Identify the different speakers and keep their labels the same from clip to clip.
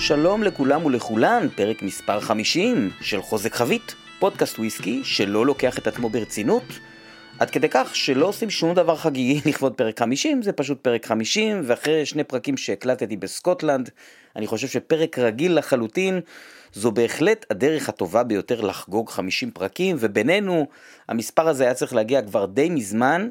Speaker 1: שלום לכולם ולכולן, פרק מספר 50 של חוזק חבית, פודקאסט וויסקי שלא לוקח את עצמו ברצינות, עד כדי כך שלא עושים שום דבר חגיגי לכבוד פרק 50, זה פשוט פרק 50, ואחרי שני פרקים שהקלטתי בסקוטלנד, אני חושב שפרק רגיל לחלוטין, זו בהחלט הדרך הטובה ביותר לחגוג 50 פרקים, ובינינו, המספר הזה היה צריך להגיע כבר די מזמן,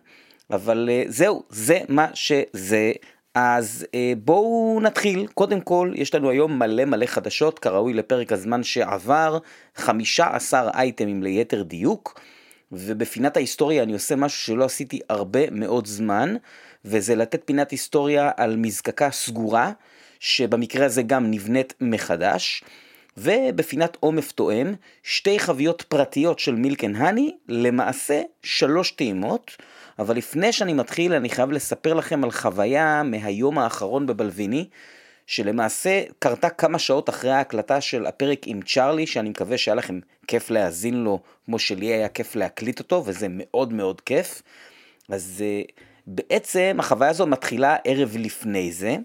Speaker 1: אבל uh, זהו, זה מה שזה. אז אה, בואו נתחיל, קודם כל יש לנו היום מלא מלא חדשות כראוי לפרק הזמן שעבר, 15 אייטמים ליתר דיוק, ובפינת ההיסטוריה אני עושה משהו שלא עשיתי הרבה מאוד זמן, וזה לתת פינת היסטוריה על מזקקה סגורה, שבמקרה הזה גם נבנית מחדש. ובפינת עומף תואם, שתי חביות פרטיות של מילקן הני, למעשה שלוש טעימות. אבל לפני שאני מתחיל, אני חייב לספר לכם על חוויה מהיום האחרון בבלוויני, שלמעשה קרתה כמה שעות אחרי ההקלטה של הפרק עם צ'ארלי, שאני מקווה שהיה לכם כיף להאזין לו, כמו שלי היה כיף להקליט אותו, וזה מאוד מאוד כיף. אז אה, בעצם החוויה הזו מתחילה ערב לפני זה.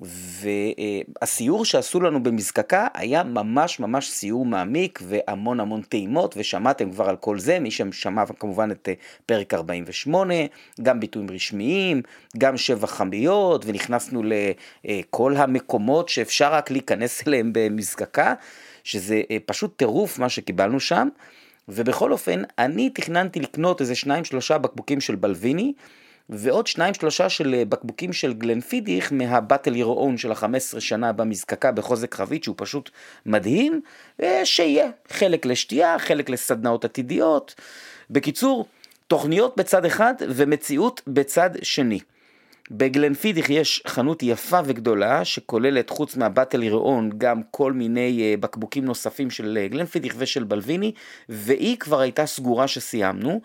Speaker 1: והסיור שעשו לנו במזקקה היה ממש ממש סיור מעמיק והמון המון טעימות ושמעתם כבר על כל זה, מי ששמע כמובן את אה, פרק 48, גם ביטויים רשמיים, גם שבע חמיות ונכנסנו לכל המקומות שאפשר רק להיכנס אליהם במזקקה, שזה אה, פשוט טירוף מה שקיבלנו שם. ובכל אופן, אני תכננתי לקנות איזה שניים שלושה בקבוקים של בלוויני, ועוד שניים שלושה של אה, בקבוקים של גלנפידיך מהבטל ירואון של ה-15 שנה במזקקה בחוזק חבית שהוא פשוט מדהים, שיהיה חלק לשתייה, חלק לסדנאות עתידיות. בקיצור, תוכניות בצד אחד ומציאות בצד שני. בגלנפידיך יש חנות יפה וגדולה שכוללת חוץ מהבטל ירואון גם כל מיני אה, בקבוקים נוספים של אה, גלנפידיך ושל בלוויני והיא כבר הייתה סגורה שסיימנו.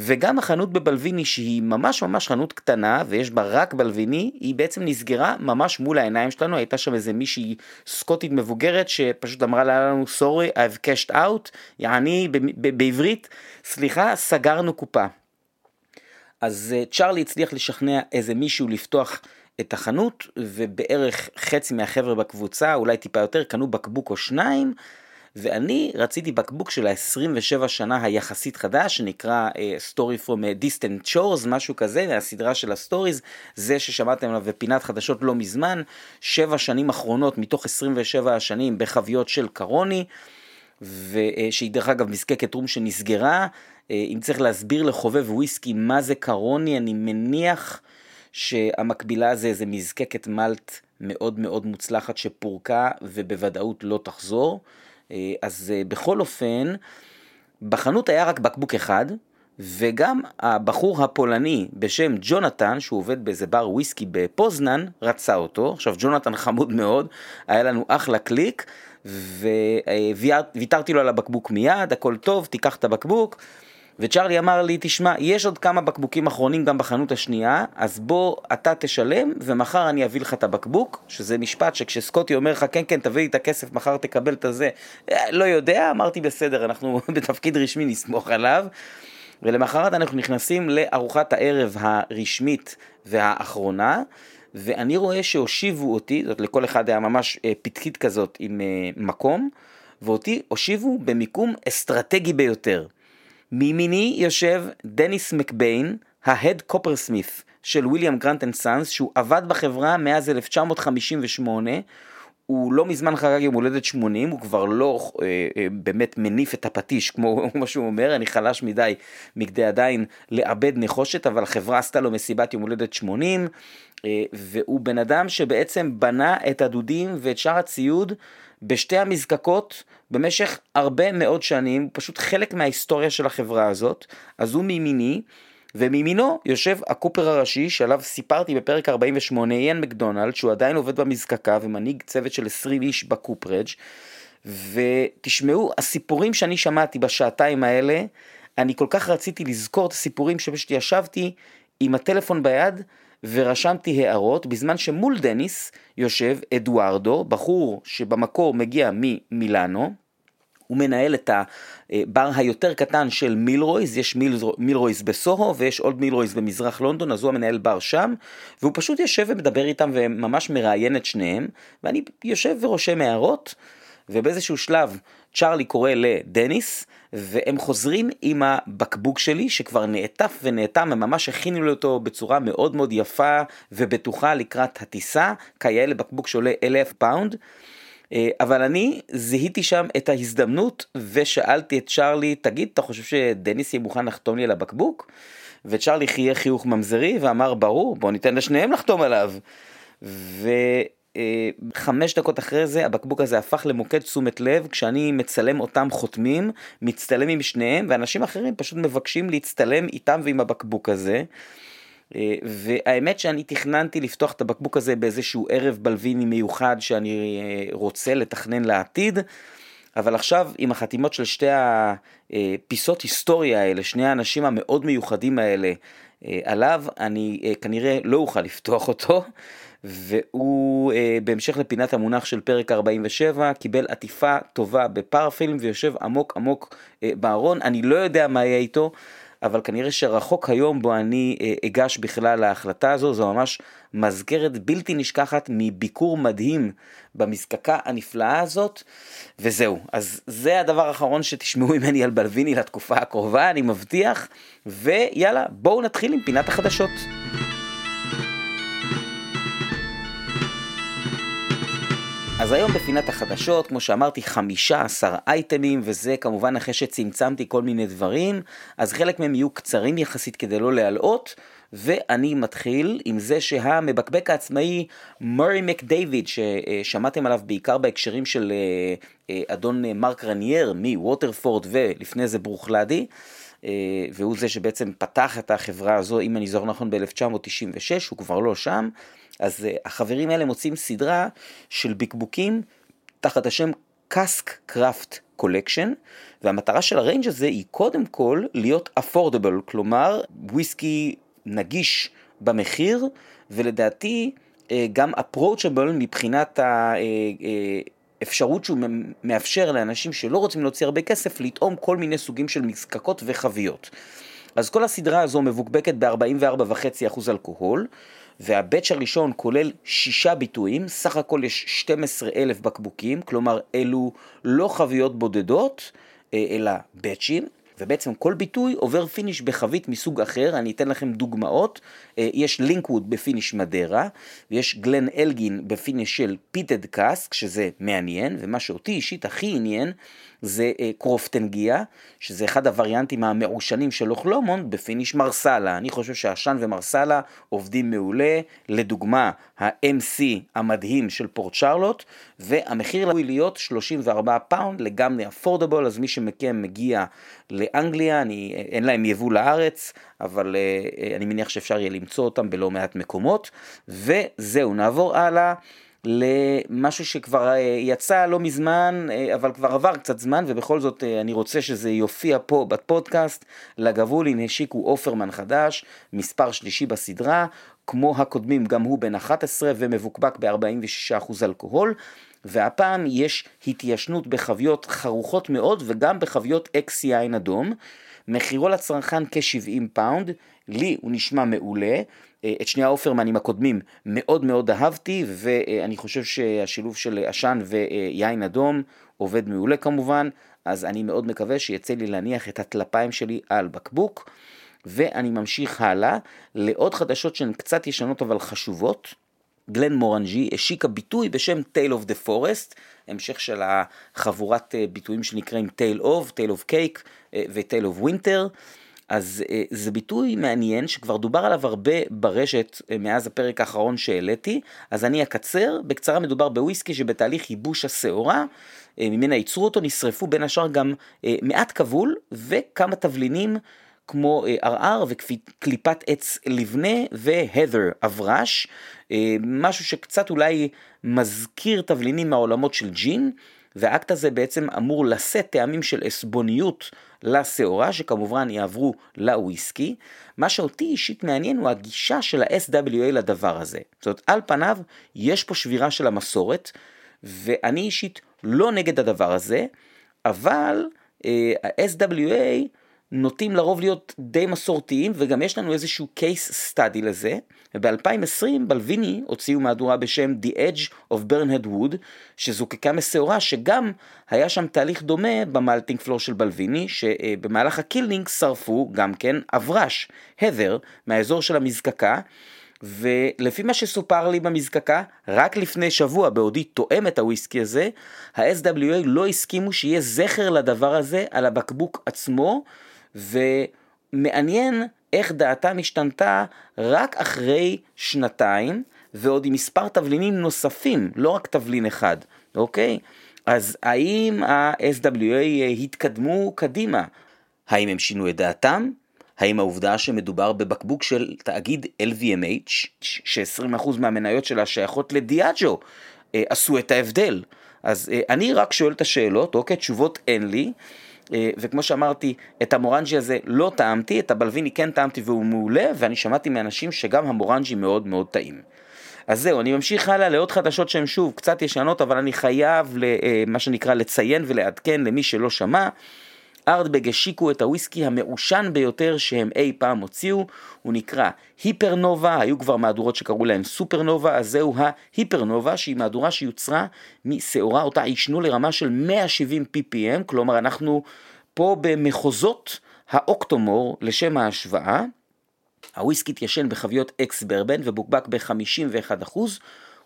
Speaker 1: וגם החנות בבלוויני שהיא ממש ממש חנות קטנה ויש בה רק בלוויני, היא בעצם נסגרה ממש מול העיניים שלנו, הייתה שם איזה מישהי סקוטית מבוגרת שפשוט אמרה לנו sorry I've cashed out, יעני בעברית, סליחה, סגרנו קופה. אז אה, צ'ארלי הצליח לשכנע איזה מישהו לפתוח את החנות ובערך חצי מהחבר'ה בקבוצה, אולי טיפה יותר, קנו בקבוק או שניים. ואני רציתי בקבוק של ה-27 שנה היחסית חדש, שנקרא אה, Story from Distant Shores, משהו כזה, מהסדרה של ה Stories, זה ששמעתם עליו בפינת חדשות לא מזמן, שבע שנים אחרונות מתוך 27 השנים בחביות של קרוני, ושהיא דרך אגב מזקקת רום שנסגרה, uh, אם צריך להסביר לחובב וויסקי מה זה קרוני, אני מניח שהמקבילה זה איזה מזקקת מלט מאוד מאוד מוצלחת שפורקה ובוודאות לא תחזור. אה, אז אה, בכל אופן, בחנות היה רק בקבוק אחד, וגם הבחור הפולני בשם ג'ונתן, שהוא עובד באיזה בר וויסקי בפוזנן, רצה אותו. עכשיו ג'ונתן חמוד מאוד, היה לנו אחלה קליק, וויתרתי לו על הבקבוק מיד, הכל טוב, תיקח את הבקבוק. וצ'ארלי אמר לי, תשמע, יש עוד כמה בקבוקים אחרונים גם בחנות השנייה, אז בוא אתה תשלם, ומחר אני אביא לך את הבקבוק, שזה משפט שכשסקוטי אומר לך, כן, כן, תביא לי את הכסף, מחר תקבל את הזה, אה, לא יודע, אמרתי, בסדר, אנחנו בתפקיד רשמי נסמוך עליו. ולמחרת אנחנו נכנסים לארוחת הערב הרשמית והאחרונה, ואני רואה שהושיבו אותי, זאת לכל אחד היה ממש אה, פתקית כזאת עם אה, מקום, ואותי הושיבו במיקום אסטרטגי ביותר. מימיני יושב דניס מקביין, ה head coppersmith של William Grant and Sons, שהוא עבד בחברה מאז 1958, הוא לא מזמן חגג יום הולדת 80, הוא כבר לא אה, אה, באמת מניף את הפטיש כמו מה שהוא אומר, אני חלש מדי מכדי עדיין לאבד נחושת, אבל החברה עשתה לו מסיבת יום הולדת 80, אה, והוא בן אדם שבעצם בנה את הדודים ואת שאר הציוד בשתי המזקקות במשך הרבה מאוד שנים, הוא פשוט חלק מההיסטוריה של החברה הזאת, אז הוא מימיני, ומימינו יושב הקופר הראשי שעליו סיפרתי בפרק 48, איין מקדונלד, שהוא עדיין עובד במזקקה ומנהיג צוות של 20 איש בקופרג', ותשמעו, הסיפורים שאני שמעתי בשעתיים האלה, אני כל כך רציתי לזכור את הסיפורים שפשוט ישבתי עם הטלפון ביד, ורשמתי הערות, בזמן שמול דניס יושב אדוארדו, בחור שבמקור מגיע ממילאנו, הוא מנהל את הבר היותר קטן של מילרויז, יש מילרויז בסוהו ויש עוד מילרויז במזרח לונדון, אז הוא המנהל בר שם, והוא פשוט יושב ומדבר איתם וממש מראיין את שניהם, ואני יושב ורושם הערות, ובאיזשהו שלב צ'ארלי קורא לדניס, והם חוזרים עם הבקבוק שלי שכבר נעטף ונאטם, הם ממש הכינו לי אותו בצורה מאוד מאוד יפה ובטוחה לקראת הטיסה, כיאה לבקבוק שעולה אלף פאונד. אה, אבל אני זיהיתי שם את ההזדמנות ושאלתי את צ'ארלי, תגיד, אתה חושב שדניס יהיה מוכן לחתום לי על הבקבוק? וצ'ארלי חייך חיוך ממזרי ואמר, ברור, בוא ניתן לשניהם לחתום עליו. וחמש דקות אחרי זה הבקבוק הזה הפך למוקד תשומת לב כשאני מצלם אותם חותמים, מצטלם עם שניהם ואנשים אחרים פשוט מבקשים להצטלם איתם ועם הבקבוק הזה. אה, והאמת שאני תכננתי לפתוח את הבקבוק הזה באיזשהו ערב בלוויני מיוחד שאני אה, רוצה לתכנן לעתיד, אבל עכשיו עם החתימות של שתי הפיסות היסטוריה האלה, שני האנשים המאוד מיוחדים האלה אה, עליו, אני כנראה לא אוכל לפתוח אותו. והוא בהמשך לפינת המונח של פרק 47 קיבל עטיפה טובה בפרפילם ויושב עמוק עמוק בארון, אני לא יודע מה יהיה איתו, אבל כנראה שרחוק היום בו אני אה, אגש בכלל להחלטה הזו, זו ממש מזכרת בלתי נשכחת מביקור מדהים במזקקה הנפלאה הזאת, וזהו. אז זה הדבר האחרון שתשמעו ממני על בלוויני לתקופה הקרובה, אני מבטיח, ויאללה, בואו נתחיל עם פינת החדשות. אז היום בפינת החדשות, כמו שאמרתי, 15 אייטמים, וזה כמובן אחרי שצמצמתי כל מיני דברים, אז חלק מהם יהיו קצרים יחסית כדי לא להלאות, ואני מתחיל עם זה שהמבקבק העצמאי מורי מקדייוויד, ששמעתם עליו בעיקר בהקשרים של אה, אה, אדון מרק רניאר מווטרפורד ולפני זה ברוכלדי, אה, והוא זה שבעצם פתח את החברה הזו, אם אני זוכר נכון, ב-1996, הוא כבר לא שם. אז אה, החברים האלה מוצאים סדרה של בקבוקים תחת השם Cask Craft Collection, והמטרה של ה range הזה היא קודם כל להיות affordable, כלומר וויסקי נגיש במחיר, ולדעתי אה, גם approachable מבחינת האפשרות אה, שהוא מאפשר לאנשים שלא רוצים להוציא הרבה כסף לטעום כל מיני סוגים של מזקקות וחביות. אז כל הסדרה הזו מבוקבקת ב-44.5% אלכוהול, וה batch הראשון כולל שישה ביטויים, סך הכל יש 12 אלף בקבוקים, כלומר אלו לא חביות בודדות, אה, אלא באצ'ים. ובעצם כל ביטוי עובר finish בחבית מסוג אחר, אני אתן לכם דוגמאות, אה, יש לינקווד ב finish מדיירה, ויש גלן אלגין ב finish של peated cask, שזה מעניין, ומה שאותי אישית הכי עניין, זה אה, קרופטנגיה, שזה אחד הווריאנטים המעושנים של לוך לומונד ב finish מרסלה. אני חושב שעשן ומרסלה עובדים מעולה, לדוגמה ה-MC המדהים של פורט שרלוט, והמחיר ראוי להיות 34 פאונד, לגמרי affordable, אז מי שמכם מגיע לאנגליה, אני, אין להם יבוא לארץ, אבל אה, אני מניח שאפשר יהיה למצוא אותם בלא מעט מקומות. וזהו, נעבור הלאה. למשהו שכבר אה, יצא לא מזמן, אה, אבל כבר עבר קצת זמן, ובכל זאת אה, אני רוצה שזה יופיע פה בפודקאסט. לגבולין השיקו אופרמן חדש, מספר שלישי בסדרה, כמו הקודמים, גם הוא בן 11 ומבוקבק ב-46% אלכוהול. והפעם יש התיישנות בחביות חרוכות מאוד וגם בחביות אקס יין אדום. מחירו לצרכן כ-70 פאונד, לי הוא נשמע מעולה. אה, את שני האופרמנים הקודמים מאוד מאוד אהבתי, ואני חושב שהשילוב של עשן ויין אדום עובד מעולה כמובן, אז אני מאוד מקווה שיצא לי להניח את הטלפיים שלי על בקבוק. ואני ממשיך הלאה לעוד חדשות שהן קצת ישנות אבל חשובות. גלן מורנג'י השיקה ביטוי בשם Tale of the Forest, המשך של החבורת אה, ביטויים שנקראים Tale of, Tale of Cake אה, ו-Tale of Winter. אז אה, זה ביטוי מעניין שכבר דובר עליו הרבה ברשת מאז הפרק האחרון שהעליתי, אז אני אקצר, בקצרה מדובר בוויסקי שבתהליך ייבוש השעורה, ממנה ייצרו אותו, נשרפו בין השאר גם מעט כבול וכמה תבלינים כמו ערער וקליפת עץ לבנה והת'ר אברש, משהו שקצת אולי מזכיר תבלינים מהעולמות של ג'ין, והאקט הזה בעצם אמור לשאת טעמים של עסבוניות לשעורה, שכמובן יעברו לוויסקי. מה שאותי אישית מעניין הוא הגישה של ה-SWA לדבר הזה. זאת אומרת, על פניו יש פה שבירה של המסורת, ואני אישית לא נגד הדבר הזה, אבל ה-SWA נוטים לרוב להיות די מסורתיים, וגם יש לנו איזשהו case study לזה. וב-2020 בלוויני הוציאו מהדורה בשם The Edge of Burnhead Wood, שזוקקה משעורה, שגם היה שם תהליך דומה ב malting floor של בלוויני, שבמהלך ה kilning שרפו גם כן אברש, heather, מהאזור של המזקקה. ולפי מה שסופר לי במזקקה, רק לפני שבוע, בעודי טועם את הוויסקי הזה, ה-SWA לא הסכימו שיהיה זכר לדבר הזה על הבקבוק עצמו, ומעניין איך דעתם השתנתה רק אחרי שנתיים, ועוד עם מספר תבלינים נוספים, לא רק תבלין אחד, אוקיי? אז האם ה-SWA התקדמו קדימה? האם הם שינו את דעתם? האם העובדה שמדובר בבקבוק של תאגיד LVMH, ש-20% מהמניות שלה שייכות לדיאג'ו, אה, עשו את ההבדל? אז אה, אני רק שואל את השאלות, אוקיי, תשובות אין לי. אה, וכמו שאמרתי, את המורנג'י הזה לא טעמתי, את הבלוויני כן טעמתי והוא מעולה, ואני שמעתי מאנשים שגם המורנג'י מאוד מאוד טעים. אז זהו, אני ממשיך הלאה לעוד חדשות שהן שוב קצת ישנות, אבל אני חייב, מה שנקרא, לציין ולעדכן למי שלא שמע. ארדבג השיקו את הוויסקי המעושן ביותר שהם אי פעם הוציאו, הוא נקרא היפרנובה, היו כבר מהדורות שקראו להם סופרנובה, אז זהו ההיפרנובה, שהיא מהדורה שיוצרה משעורה אותה עישנו לרמה של 170 ppm, כלומר אנחנו פה במחוזות האוקטומור לשם ההשוואה. הוויסקי התיישן בחביות ex bourbon ובוקבק ב-51%,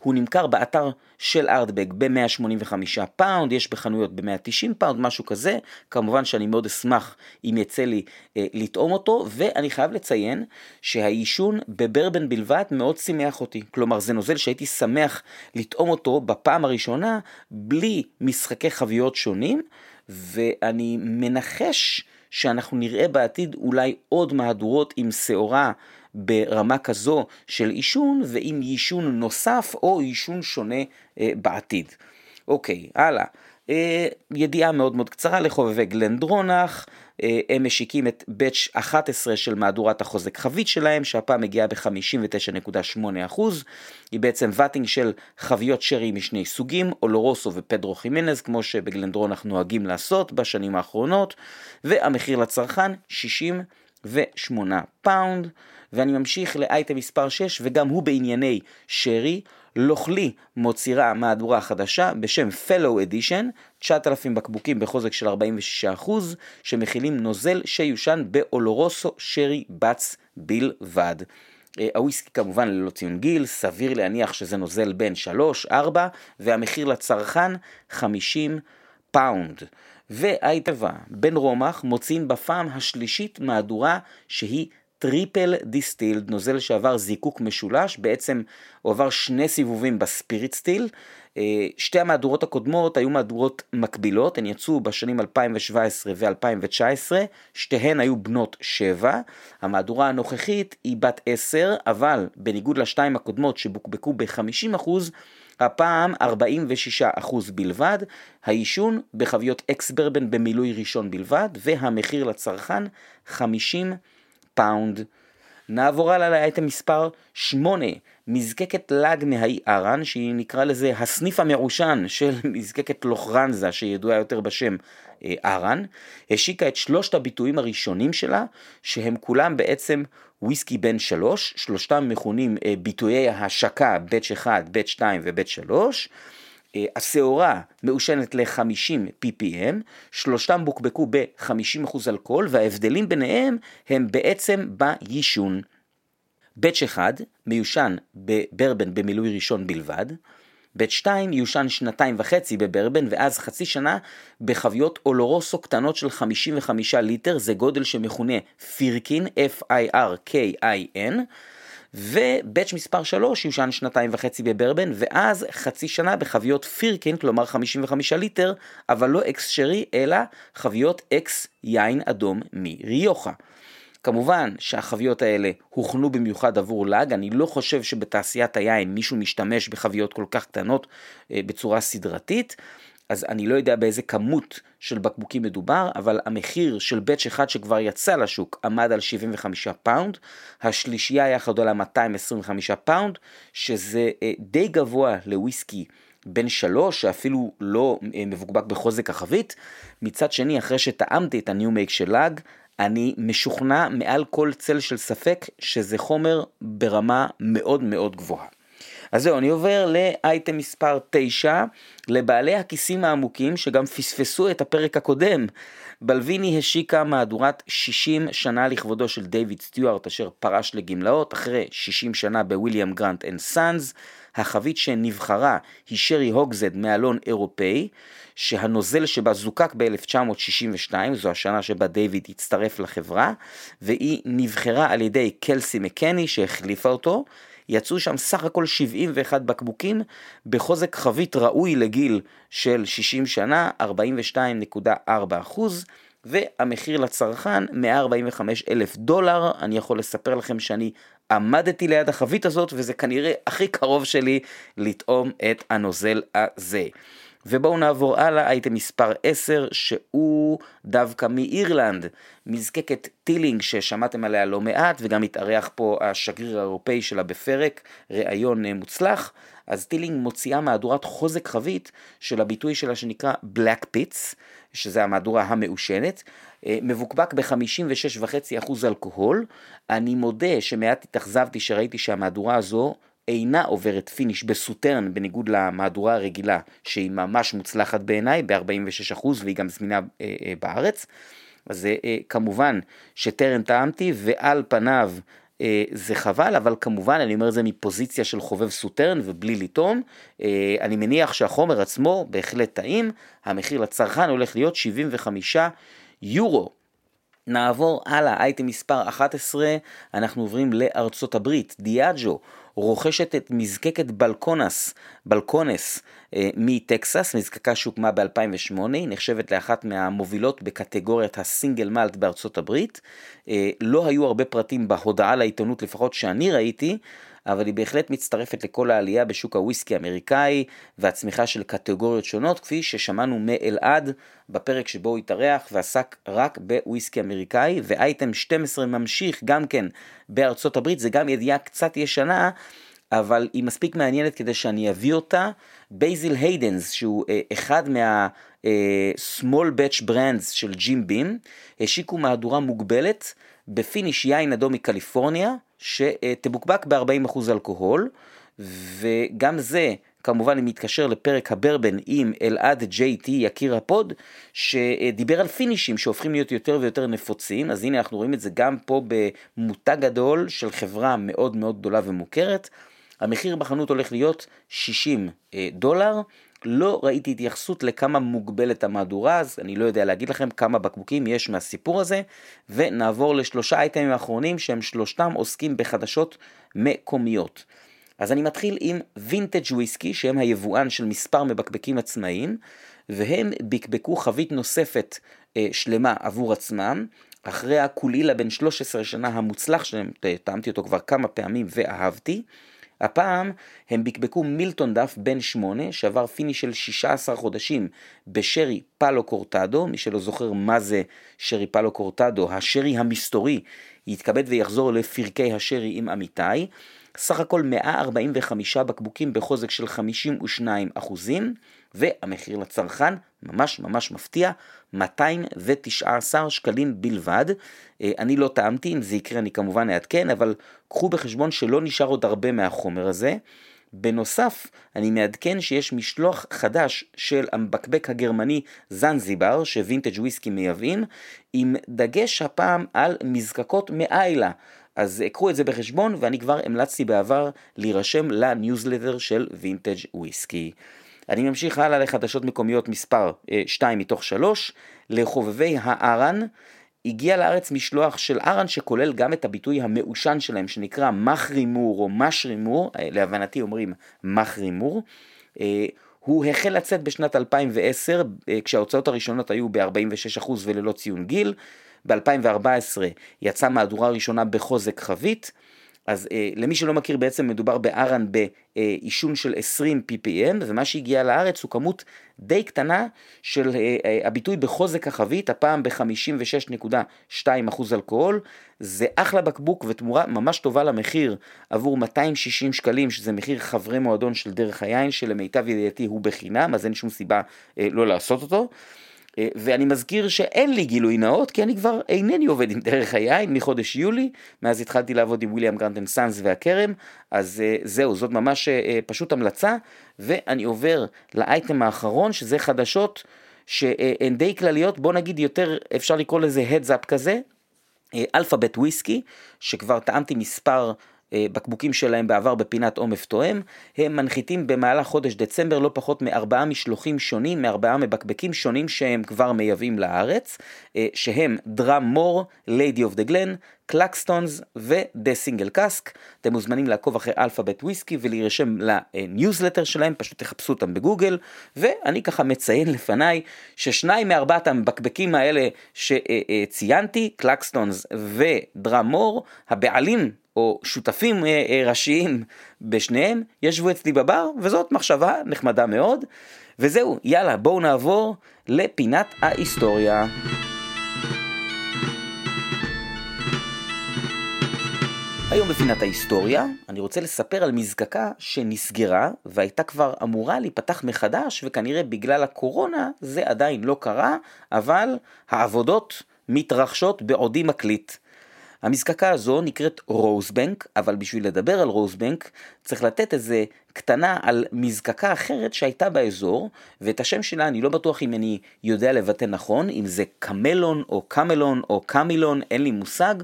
Speaker 1: הוא נמכר באתר של ארדבג ב-185 פאונד, יש בחנויות ב-190 פאונד, משהו כזה. כמובן שאני מאוד אשמח אם יצא לי אה, לטעום אותו, ואני חייב לציין שהיישון בברבן בלבד מאוד שימח אותי. כלומר, זה נוזל שהייתי שמח לטעום אותו בפעם הראשונה, בלי משחקי חביות שונים, ואני מנחש שאנחנו נראה בעתיד אולי עוד מהדורות עם שעורה ברמה כזו של עישון ועם עישון נוסף או עישון שונה אה, בעתיד. אוקיי, הלאה. אה, ידיעה מאוד מאוד קצרה לחובבי גלנדרונח, אה, הם משיקים את באץ' 11 של מהדורת החוזק חבית שלהם, שהפעם מגיעה ב-59.8%. היא בעצם ואטינג של חביות שרי משני סוגים, אולורוסו ופדרו חימנז, כמו שבגלנדרונח נוהגים לעשות בשנים האחרונות, והמחיר לצרכן 68 פאונד. ואני ממשיך לאייטם מספר 6 וגם הוא בענייני שרי. לוכלי מוציאה מהדורה חדשה בשם Fallow Edition, 9,000 בקבוקים בחוזק של 46% שמכילים נוזל שיושן ב oloroso sherry butts בלבד. אה, הוויסקי כמובן ללא ציון גיל, סביר להניח שזה נוזל בין 3-4 והמחיר לצרכן 50 פאונד. והבאה, בן רומח מוציאים בפעם השלישית מהדורה שהיא triple distilled, נוזל שעבר זיקוק משולש, בעצם הוא עבר שני סיבובים ב spirit still. אה, שתי המהדורות הקודמות היו מהדורות מקבילות, הן יצאו בשנים 2017 ו-2019, שתיהן היו בנות 7. המהדורה הנוכחית היא בת 10, אבל בניגוד לשתיים הקודמות שבוקבקו ב-50%, הפעם 46% בלבד, היישון בחביות ex bourbon במילוי ראשון בלבד, והמחיר לצרכן 50 פאונד. נעבור הלאה לאייטם מספר 8, מזקקת לאג מהאי ארן, שהיא נקרא לזה הסניף המעושן של מזקקת לוחרנזה, שידועה יותר בשם אה, ארן, השיקה את שלושת הביטויים הראשונים שלה, שהם כולם בעצם וויסקי בן שלוש, שלושתם מכונים אה, ביטויי ההשקה ב' 1, ב' 2 וב' 3, אה, השעורה מעושנת ל-50 ppm, שלושתם בוקבקו ב-50% אלכוהול, וההבדלים ביניהם הם בעצם ביישון. בץ' 1 מיושן בברבן במילוי ראשון בלבד, ב' 2 יושן שנתיים וחצי בברבן ואז חצי שנה בחביות אולורוסו קטנות של 55 ליטר, זה גודל שמכונה פירקין, F-I-R-K-I-N, ו batch מספר 3 יושן שנתיים וחצי בברבן, ואז חצי שנה בחביות firkin, כלומר 55 ליטר, אבל לא ex sherry, אלא חביות אקס יין אדום מריוחה. כמובן שהחביות האלה הוכנו במיוחד עבור לאג, אני לא חושב שבתעשיית היין מישהו משתמש בחביות כל כך קטנות אה, בצורה סדרתית, אז אני לא יודע באיזה כמות של בקבוקים מדובר, אבל המחיר של batch אחד שכבר יצא לשוק עמד על 75 פאונד, השלישייה יחד עולה 225 פאונד, שזה אה, די גבוה לוויסקי בן שלוש שאפילו לא מבוקבק בחוזק החבית. מצד שני, אחרי שטעמתי את ה new make של לאג, אני משוכנע מעל כל צל של ספק שזה חומר ברמה מאוד מאוד גבוהה. אז זהו, אני עובר לאייטם מספר 9, לבעלי הכיסים העמוקים שגם פספסו את הפרק הקודם. בלוויני השיקה מהדורת 60 שנה לכבודו של דיוויד סטיוארט אשר פרש לגמלאות אחרי 60 שנה בוויליאם גרנט אנד סאנז. החבית שנבחרה היא sherry hogshead מאלון אירופאי, שהנוזל שבה זוקק ב-1962, זו השנה שבה דיוויד הצטרף לחברה, והיא נבחרה על ידי קלסי מקני שהחליפה אותו. יצאו שם סך הכל 71 בקבוקים בחוזק חבית ראוי לגיל של 60 שנה, 42.4 אחוז. והמחיר לצרכן 145 אלף דולר, אני יכול לספר לכם שאני עמדתי ליד החבית הזאת וזה כנראה הכי קרוב שלי לטעום את הנוזל הזה. ובואו נעבור הלאה, אייטם מספר 10 שהוא דווקא מאירלנד, מזקקת טילינג ששמעתם עליה לא מעט וגם התארח פה השגריר האירופאי שלה בפרק, ראיון מוצלח. אז טילינג מוציאה מהדורת חוזק חבית של הביטוי שלה שנקרא Black Pits, שזה המהדורה המעושנת, אה, מבוקבק ב-56.5% אלכוהול. אני מודה שמעט התאכזבתי שראיתי שהמהדורה הזו אינה עוברת finish בסוטרן בניגוד למהדורה הרגילה שהיא ממש מוצלחת בעיניי ב-46% והיא גם זמינה אה, אה, בארץ. אז אה, כמובן שטרן טעמתי ועל פניו אה, זה חבל, אבל כמובן אני אומר את זה מפוזיציה של חובב סוטרן ובלי לטעום. אה, אני מניח שהחומר עצמו בהחלט טעים, המחיר לצרכן הולך להיות 75 יורו. נעבור הלאה, אייטם מספר 11, אנחנו עוברים לארצות הברית, דיאג'ו רוכשת את מזקקת בלקונס, בלקונס אה, מטקסס, מזקקה שהוקמה ב-2008, היא נחשבת לאחת מהמובילות בקטגוריית הסינגל מאלט בארצות הברית. אה, לא היו הרבה פרטים בהודעה לעיתונות, לפחות שאני ראיתי, אבל היא בהחלט מצטרפת לכל העלייה בשוק הוויסקי האמריקאי והצמיחה של קטגוריות שונות, כפי ששמענו מאלעד בפרק שבו הוא התארח ועסק רק בוויסקי אמריקאי, ואייטם 12 ממשיך גם כן בארצות הברית, זה גם ידיעה קצת ישנה, אבל היא מספיק מעניינת כדי שאני אביא אותה. בייזיל היידנס, שהוא אה, אחד מה... אה, small batch brands של ג'ים בים, השיקו מהדורה מוגבלת ב finish יין אדום מקליפורניה, שתבוקבק ב-40% אלכוהול, וגם זה כמובן גם מתקשר לפרק הברבן עם אלעד ג'יי טי יקיר ה pod, שדיבר על פינישים שהופכים להיות יותר ויותר נפוצים, אז הנה אנחנו רואים את זה גם פה במותג גדול של חברה מאוד מאוד גדולה ומוכרת. המחיר בחנות הולך להיות 60 אה, דולר. לא ראיתי התייחסות לכמה מוגבלת המהדורה, אז אני לא יודע להגיד לכם כמה בקבוקים יש מהסיפור הזה, ונעבור לשלושה אייטמים האחרונים שהם שלושתם עוסקים בחדשות מקומיות. אז אני מתחיל עם וינטג' וויסקי, שהם היבואן של מספר מבקבקים עצמאיים, והם בקבקו חבית נוספת אה, שלמה עבור עצמם, אחרי הקולילה בן 13 שנה המוצלח שלהם, טעמתי אותו כבר כמה פעמים ואהבתי. הפעם הם בקבקו מילטון דף בן שמונה שעבר פיני של 16 חודשים בשרי פלו קורטדו, מי שלא זוכר מה זה שרי פלו קורטדו, השרי המסתורי יתכבד ויחזור לפרקי השרי עם עמיתי. סך הכל 145 בקבוקים בחוזק של 52 אחוזים, והמחיר לצרכן ממש ממש מפתיע, 219 שקלים בלבד. אה, אני לא טעמתי, אם זה יקרה אני כמובן אעדכן, אבל קחו בחשבון שלא נשאר עוד הרבה מהחומר הזה. בנוסף, אני מעדכן שיש משלוח חדש של המבקבק הגרמני זנזיבר, שווינטג' וויסקי מייבאים, עם דגש הפעם על מזקקות מאיילה. אז קחו את זה בחשבון, ואני כבר המלצתי בעבר להירשם לניוזלטר של וינטג' וויסקי. אני ממשיך הלאה לחדשות מקומיות מספר 2 אה, מתוך 3, לחובבי הארן. הגיע לארץ משלוח של ארן שכולל גם את הביטוי המעושן שלהם שנקרא מחרימור או משרימור, אה, להבנתי אומרים מחרימור. אה, הוא החל לצאת בשנת 2010 כשההוצאות הראשונות היו ב-46% וללא ציון גיל. ב-2014 יצאה מהדורה ראשונה בחוזק חבית. אז אה, למי שלא מכיר בעצם מדובר בארן בעישון של 20 ppm ומה שהגיע לארץ הוא כמות די קטנה של אה, אה, הביטוי בחוזק החבית, הפעם ב-56.2% אלכוהול, זה אחלה בקבוק ותמורה ממש טובה למחיר עבור 260 שקלים שזה מחיר חברי מועדון של דרך היין שלמיטב ידיעתי הוא בחינם אז אין שום סיבה אה, לא לעשות אותו. אה, ואני מזכיר שאין לי גילוי נאות, כי אני כבר אינני עובד עם דרך היין מחודש יולי, מאז התחלתי לעבוד עם וויליאם גרנטן סאנס והכרם, אז אה, זהו, זאת ממש אה, פשוט המלצה, ואני עובר לאייטם האחרון, שזה חדשות שהן די כלליות, בוא נגיד יותר, אפשר לקרוא לזה heads כזה, אלפאבית וויסקי, שכבר טעמתי מספר בקבוקים שלהם בעבר בפינת עומף תואם, הם מנחיתים במהלך חודש דצמבר לא פחות מארבעה משלוחים שונים, מארבעה מבקבקים שונים שהם כבר מייבאים לארץ, אה, שהם דראם מור, ליידי אוף דה גלן, קלקסטונס ודה סינגל קאסק. אתם מוזמנים לעקוב אחרי אלפאבית וויסקי ולהירשם לניוזלטר שלהם, פשוט תחפשו אותם בגוגל, ואני ככה מציין לפניי ששניים מארבעת המבקבקים האלה שציינתי, קלקסטונס ודראם מור, הבעלים או שותפים אה, אה, ראשיים בשניהם ישבו אצלי בבר, וזאת מחשבה נחמדה מאוד. וזהו, יאללה, בואו נעבור לפינת ההיסטוריה. היום בפינת ההיסטוריה אני רוצה לספר על מזקקה שנסגרה והייתה כבר אמורה להיפתח מחדש וכנראה בגלל הקורונה זה עדיין לא קרה, אבל העבודות מתרחשות בעודי מקליט. המזקקה הזו נקראת רוזבנק, אבל בשביל לדבר על רוזבנק צריך לתת איזה קטנה על מזקקה אחרת שהייתה באזור, ואת השם שלה אני לא בטוח אם אני יודע לבטא נכון, אם זה קמלון או קמלון או קמילון, אין לי מושג,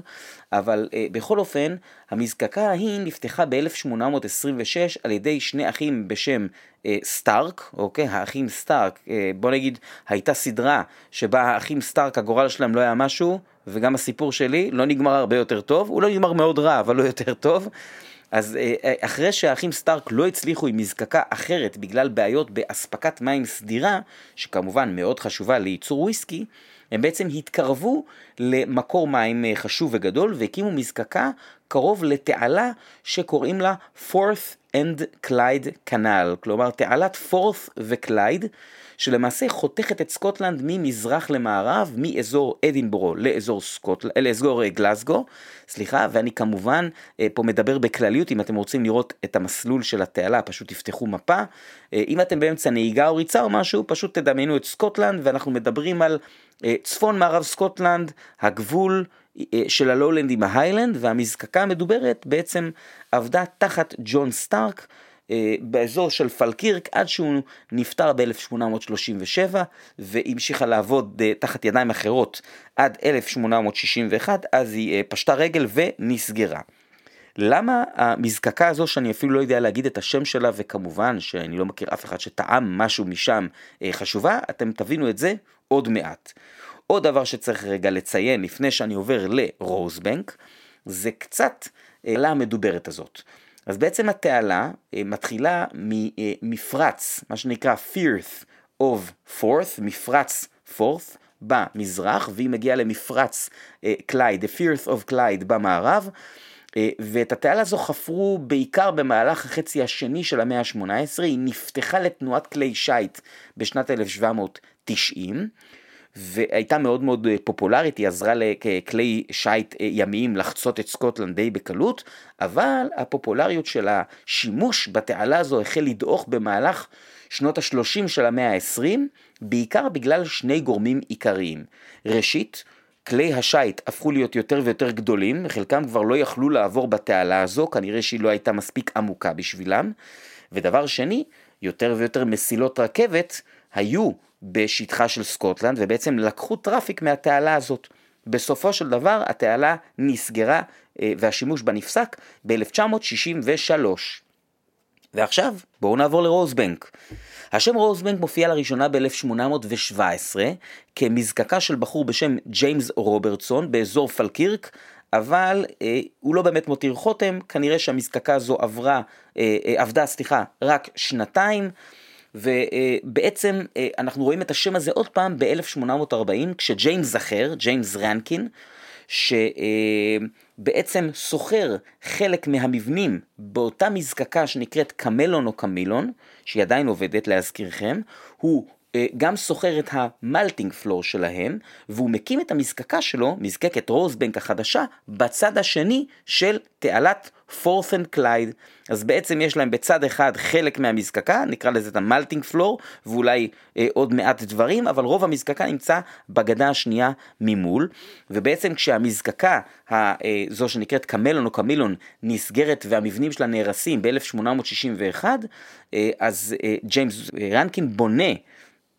Speaker 1: אבל אה, בכל אופן, המזקקה ההיא נפתחה ב-1826 על ידי שני אחים בשם אה, סטארק, אוקיי? האחים סטארק, אה, בוא נגיד, הייתה סדרה שבה האחים סטארק, הגורל שלהם לא היה משהו, וגם הסיפור שלי לא נגמר הרבה יותר טוב, הוא לא נגמר מאוד רע, אבל לא יותר טוב. אז אה, אה, אחרי שהאחים סטארק לא הצליחו עם מזקקה אחרת בגלל בעיות באספקת מים סדירה, שכמובן מאוד חשובה לייצור וויסקי, הם בעצם התקרבו למקור מים אה, חשוב וגדול והקימו מזקקה קרוב לתעלה שקוראים לה Forth and Clyde Canal, כלומר תעלת Forth וקלייד, שלמעשה חותכת את סקוטלנד ממזרח למערב, מאזור אדינבורו לאזור, סקוטל... לאזור אה, גלסגו, סליחה, ואני כמובן אה, פה מדבר בכלליות, אם אתם רוצים לראות את המסלול של התעלה, פשוט תפתחו מפה. אם אתם באמצע נהיגה או ריצה או משהו, פשוט תדמיינו את סקוטלנד, ואנחנו מדברים על צפון מערב סקוטלנד, הגבול אה, של הלואולנד עם ההיילנד, והמזקקה המדוברת בעצם עבדה תחת ג'ון סטארק אה, באזור של פלקירק עד שהוא נפטר ב-1837 והמשיכה לעבוד אה, תחת ידיים אחרות עד 1861, אז היא פשטה רגל ונסגרה. למה המזקקה הזו שאני אפילו לא יודע להגיד את השם שלה וכמובן שאני לא מכיר אף אחד שטעם משהו משם חשובה, אתם תבינו את זה עוד מעט. עוד דבר שצריך רגע לציין לפני שאני עובר לרוזבנק, זה קצת אה, המדוברת הזאת. אז בעצם התעלה אה, מתחילה ממפרץ, מה שנקרא Firth of Forth, מפרץ Forth במזרח, והיא מגיעה למפרץ קלייד, אה, the Firth of Clyde במערב, ואת התעלה הזו חפרו בעיקר במהלך החצי השני של המאה ה-18, היא נפתחה לתנועת כלי שיט בשנת 1790. והייתה מאוד מאוד אה, פופולרית, היא עזרה לכלי שיט אה, ימיים לחצות את סקוטלנד די בקלות, אבל הפופולריות של השימוש בתעלה הזו החל לדעוך במהלך שנות ה-30 של המאה ה-20, בעיקר בגלל שני גורמים עיקריים. ראשית, כלי השיט הפכו להיות יותר ויותר גדולים, חלקם כבר לא יכלו לעבור בתעלה הזו, כנראה שהיא לא הייתה מספיק עמוקה בשבילם. ודבר שני, יותר ויותר מסילות רכבת היו בשטחה של סקוטלנד, ובעצם לקחו traffic מהתעלה הזאת. בסופו של דבר התעלה נסגרה אה, והשימוש בה נפסק ב-1963. ועכשיו בואו נעבור לרוזבנק. השם רוזבנק מופיע לראשונה ב-1817 כמזקקה של בחור בשם ג'יימס רוברטסון באזור פלקירק, אבל אה, הוא לא באמת מותיר חותם, כנראה שהמזקקה הזו עברה, אה, אה, עבדה, סליחה, רק שנתיים. ובעצם אה, אנחנו רואים את השם הזה עוד פעם ב-1840, כשג'יימס אחר, ג'יימס רנקין, שבעצם בעצם שוכר חלק מהמבנים באותה מזקקה שנקראת קמלון או קמילון, שהיא עדיין עובדת להזכירכם, הוא גם שוכר את המלטינג פלור שלהם, והוא מקים את המזקקה שלו, מזקקת רוזבנק החדשה, בצד השני של תעלת Forth and Clyde. אז בעצם יש להם בצד אחד חלק מהמזקקה, נקרא לזה את ה malting floor, ואולי אה, עוד מעט דברים, אבל רוב המזקקה נמצא בגדה השנייה ממול, ובעצם כשהמזקקה, אה, זו שנקראת קמלון או קמילון, נסגרת והמבנים שלה נהרסים ב-1861, אה, אז אה, ג'יימס רנקין בונה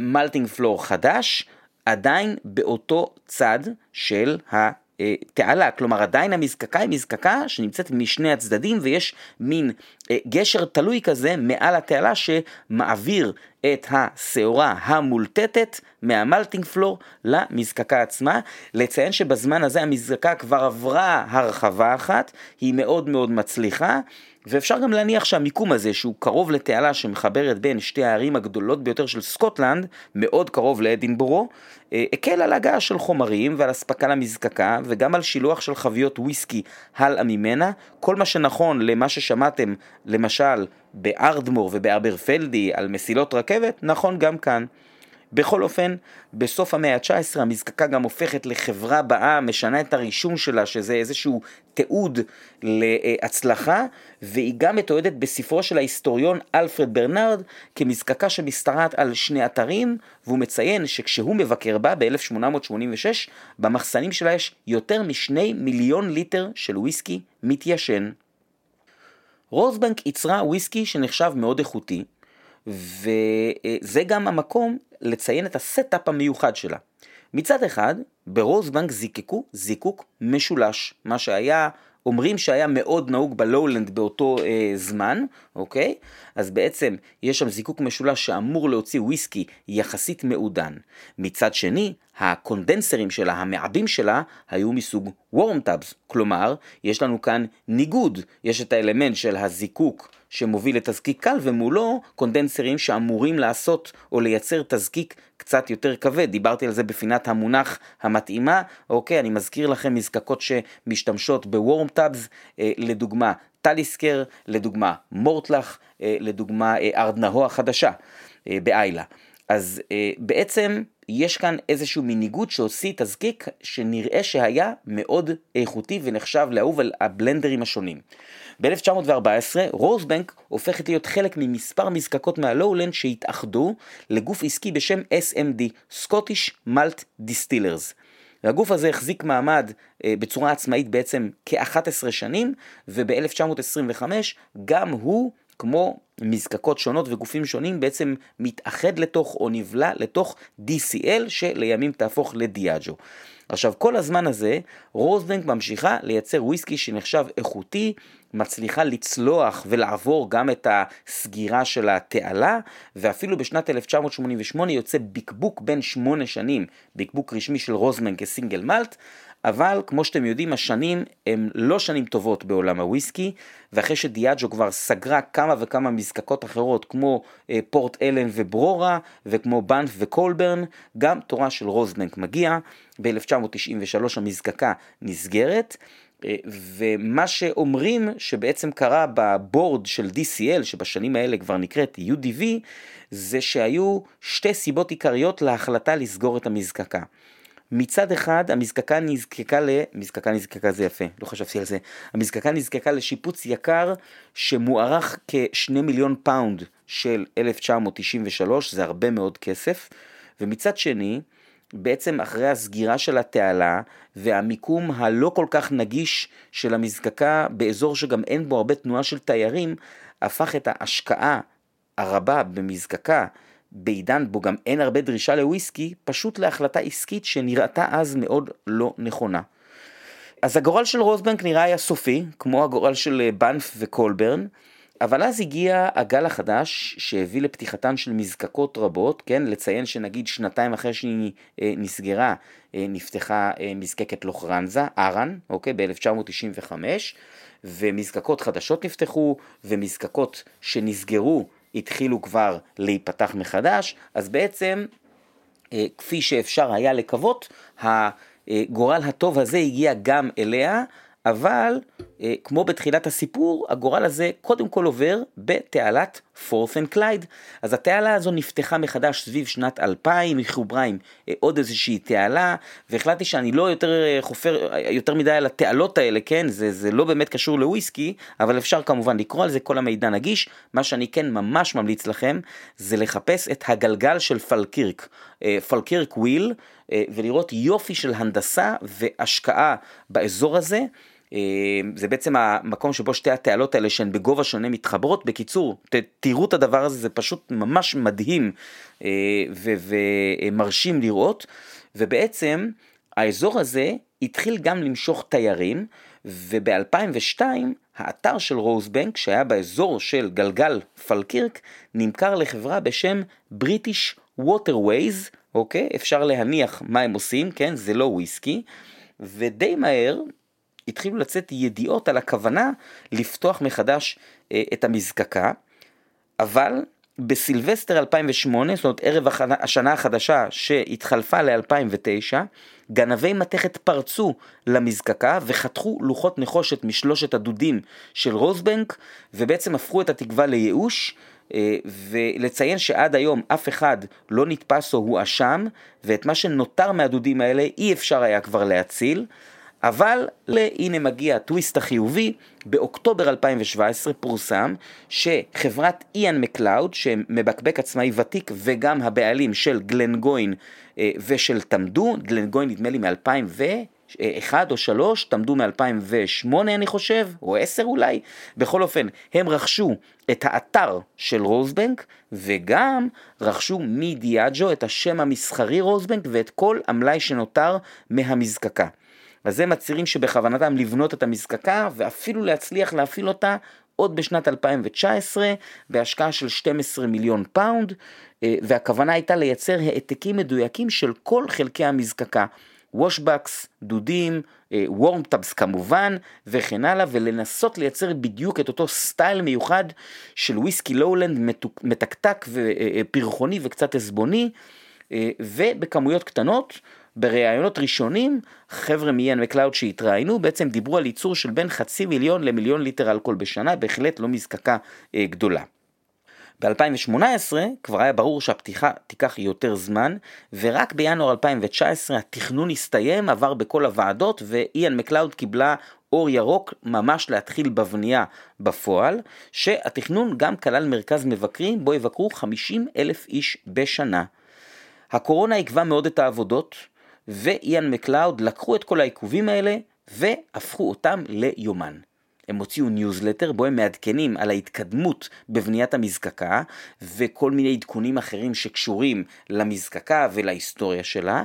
Speaker 1: malting floor חדש, עדיין באותו צד של התעלה, כלומר עדיין המזקקה היא מזקקה שנמצאת משני הצדדים ויש מין אה, גשר תלוי כזה מעל התעלה שמעביר את השעורה המולטטת מהמלטינג פלור למזקקה עצמה. לציין שבזמן הזה המזקקה כבר עברה הרחבה אחת, היא מאוד מאוד מצליחה. ואפשר גם להניח שהמיקום הזה, שהוא קרוב לתעלה שמחברת בין שתי הערים הגדולות ביותר של סקוטלנד, מאוד קרוב לאדינבורו, אה, הקל על הגעה של חומרים ועל אספקה למזקקה, וגם על שילוח של חביות וויסקי הלאה ממנה. כל מה שנכון למה ששמעתם, למשל, בארדמור ובאברפלדי על מסילות רכבת, נכון גם כאן. בכל אופן, בסוף המאה ה-19 המזקקה גם הופכת לחברה באה, משנה את הרישום שלה, שזה איזשהו תיעוד להצלחה, והיא גם מתועדת בספרו של ההיסטוריון אלפרד ברנרד כמזקקה שמשתרעת על שני אתרים, והוא מציין שכשהוא מבקר בה ב-1886, במחסנים שלה יש יותר משני מיליון ליטר של וויסקי מתיישן. רוזבנק ייצרה וויסקי שנחשב מאוד איכותי, וזה גם המקום לציין את ה setup המיוחד שלה. מצד אחד, ברוזבנק זיקקו זיקוק משולש, מה שהיה, אומרים שהיה מאוד נהוג בלואולנד באותו אה, זמן, אוקיי? אז בעצם יש שם זיקוק משולש שאמור להוציא וויסקי יחסית מעודן. מצד שני, הקונדנסרים שלה, המעבים שלה, היו מסוג worm tubs, כלומר, יש לנו כאן ניגוד, יש את האלמנט של הזיקוק שמוביל לתזקיק קל ומולו קונדנסרים שאמורים לעשות או לייצר תזקיק קצת יותר כבד, דיברתי על זה בפינת המונח המתאימה, אוקיי, אני מזכיר לכם מזקקות שמשתמשות ב worm tubs, אה, לדוגמה טליסקר, לדוגמה מורטלח, אה, לדוגמה אה, ארדנהו החדשה אה, באיילה. אז בעצם יש כאן איזשהו מניגוד שהוציא תזקיק שנראה שהיה מאוד איכותי ונחשב לאהוב על הבלנדרים השונים. ב-1914 רוזבנק הופכת להיות חלק ממספר מזקקות מהלואולנד שהתאחדו לגוף עסקי בשם SMD, Scottish Malt Distillers. והגוף הזה החזיק מעמד אה, בצורה עצמאית בעצם כ-11 שנים, וב-1925 גם הוא כמו מזקקות שונות וגופים שונים בעצם מתאחד לתוך או נבלע לתוך DCL שלימים תהפוך לדיאג'ו. עכשיו כל הזמן הזה רוזבנק ממשיכה לייצר וויסקי שנחשב איכותי, מצליחה לצלוח ולעבור גם את הסגירה של התעלה ואפילו בשנת 1988 יוצא בקבוק בן שמונה שנים, בקבוק רשמי של רוזמן כסינגל מלט אבל כמו שאתם יודעים השנים הם לא שנים טובות בעולם הוויסקי ואחרי שדיאג'ו כבר סגרה כמה וכמה מזקקות אחרות כמו אה, פורט אלן וברורה וכמו בנף וקולברן גם תורה של רוזבנק מגיע ב-1993 המזקקה נסגרת ומה שאומרים שבעצם קרה בבורד של DCL שבשנים האלה כבר נקראת UDV זה שהיו שתי סיבות עיקריות להחלטה לסגור את המזקקה. מצד אחד המזקקה נזקקה ל... מזקקה נזקקה זה יפה, לא חשבתי על זה. המזקקה נזקקה לשיפוץ יקר שמוערך כשני מיליון פאונד של 1993, זה הרבה מאוד כסף. ומצד שני, בעצם אחרי הסגירה של התעלה והמיקום הלא כל כך נגיש של המזקקה באזור שגם אין בו הרבה תנועה של תיירים, הפך את ההשקעה הרבה במזקקה בעידן בו גם אין הרבה דרישה לוויסקי, פשוט להחלטה עסקית שנראתה אז מאוד לא נכונה. אז הגורל של רוזבנק נראה היה סופי, כמו הגורל של אה, בנף וקולברן, אבל אז הגיע הגל החדש שהביא לפתיחתן של מזקקות רבות, כן, לציין שנגיד שנתיים אחרי שהיא אה, נסגרה, אה, נפתחה מזקקת לוחרנזה, ארן, אוקיי, ב-1995, ומזקקות חדשות נפתחו, ומזקקות שנסגרו התחילו כבר להיפתח מחדש, אז בעצם אה, כפי שאפשר היה לקוות, הגורל הטוב הזה הגיע גם אליה, אבל אה, כמו בתחילת הסיפור, הגורל הזה קודם כל עובר בתעלת Forth and Clyde. אז התעלה הזו נפתחה מחדש סביב שנת 2000, היא חוברה עם אה, עוד איזושהי תעלה, והחלטתי שאני לא יותר אה, חופר יותר מדי על התעלות האלה, כן? זה, זה לא באמת קשור לוויסקי, אבל אפשר כמובן לקרוא על זה, כל המידע נגיש. מה שאני כן ממש ממליץ לכם, זה לחפש את הגלגל של פלקירק, פלקירק וויל, ולראות יופי של הנדסה והשקעה באזור הזה. אה, זה בעצם המקום שבו שתי התעלות האלה שהן בגובה שונה מתחברות. בקיצור, ת, תראו את הדבר הזה, זה פשוט ממש מדהים אה, ומרשים לראות. ובעצם האזור הזה התחיל גם למשוך תיירים, וב-2002 האתר של רוזבנק, שהיה באזור של גלגל פלקירק, נמכר לחברה בשם בריטיש ווטרווייז, אוקיי? אפשר להניח מה הם עושים, כן? זה לא וויסקי. ודי מהר התחילו לצאת ידיעות על הכוונה לפתוח מחדש אה, את המזקקה, אבל בסילבסטר 2008, זאת אומרת ערב השנה החדשה שהתחלפה ל-2009, גנבי מתכת פרצו למזקקה וחתכו לוחות נחושת משלושת הדודים של רוזבנק ובעצם הפכו את התקווה לייאוש אה, ולציין שעד היום אף אחד לא נתפס או הואשם ואת מה שנותר מהדודים האלה אי אפשר היה כבר להציל אבל הנה מגיע הטוויסט החיובי, באוקטובר 2017 פורסם שחברת איאן מקלאוד, שמבקבק עצמאי ותיק וגם הבעלים של גלנגוין אה, ושל תמדו, גלנגוין נדמה לי מ-2001 או 3, תמדו מ-2008 אני חושב, או 10 אולי, בכל אופן, הם רכשו את האתר של רוזבנק וגם רכשו מדיאג'ו את השם המסחרי רוזבנק ואת כל המלאי שנותר מהמזקקה. אז הם מצהירים שבכוונתם לבנות את המזקקה ואפילו להצליח להפעיל אותה עוד בשנת 2019 בהשקעה של 12 מיליון פאונד אה, והכוונה הייתה לייצר העתקים מדויקים של כל חלקי המזקקה. washbacks, דודים, worm tubs כמובן, וכן הלאה, ולנסות לייצר בדיוק את אותו style מיוחד של וויסקי לואולנד מתקתק ופרחוני אה, וקצת עשבוני, אה, ובכמויות קטנות, בראיונות ראשונים, חבר'ה מאיאן מקלאוד שהתראיינו, בעצם דיברו על ייצור של בין חצי מיליון למיליון ליטר אלכוהול בשנה, בהחלט לא מזקקה אה, גדולה. ב-2018 כבר היה ברור שהפתיחה תיקח יותר זמן, ורק בינואר 2019 התכנון הסתיים, עבר בכל הוועדות, ואיאן מקלאוד קיבלה אור ירוק ממש להתחיל בבנייה בפועל, שהתכנון גם כלל מרכז מבקרים בו יבקרו 50 אלף איש בשנה. הקורונה עיכבה מאוד את העבודות, ואיאן מקלאוד לקחו את כל העיכובים האלה והפכו אותם ליומן. הם הוציאו ניוזלטר בו הם מעדכנים על ההתקדמות בבניית המזקקה וכל מיני עדכונים אחרים שקשורים למזקקה ולהיסטוריה שלה.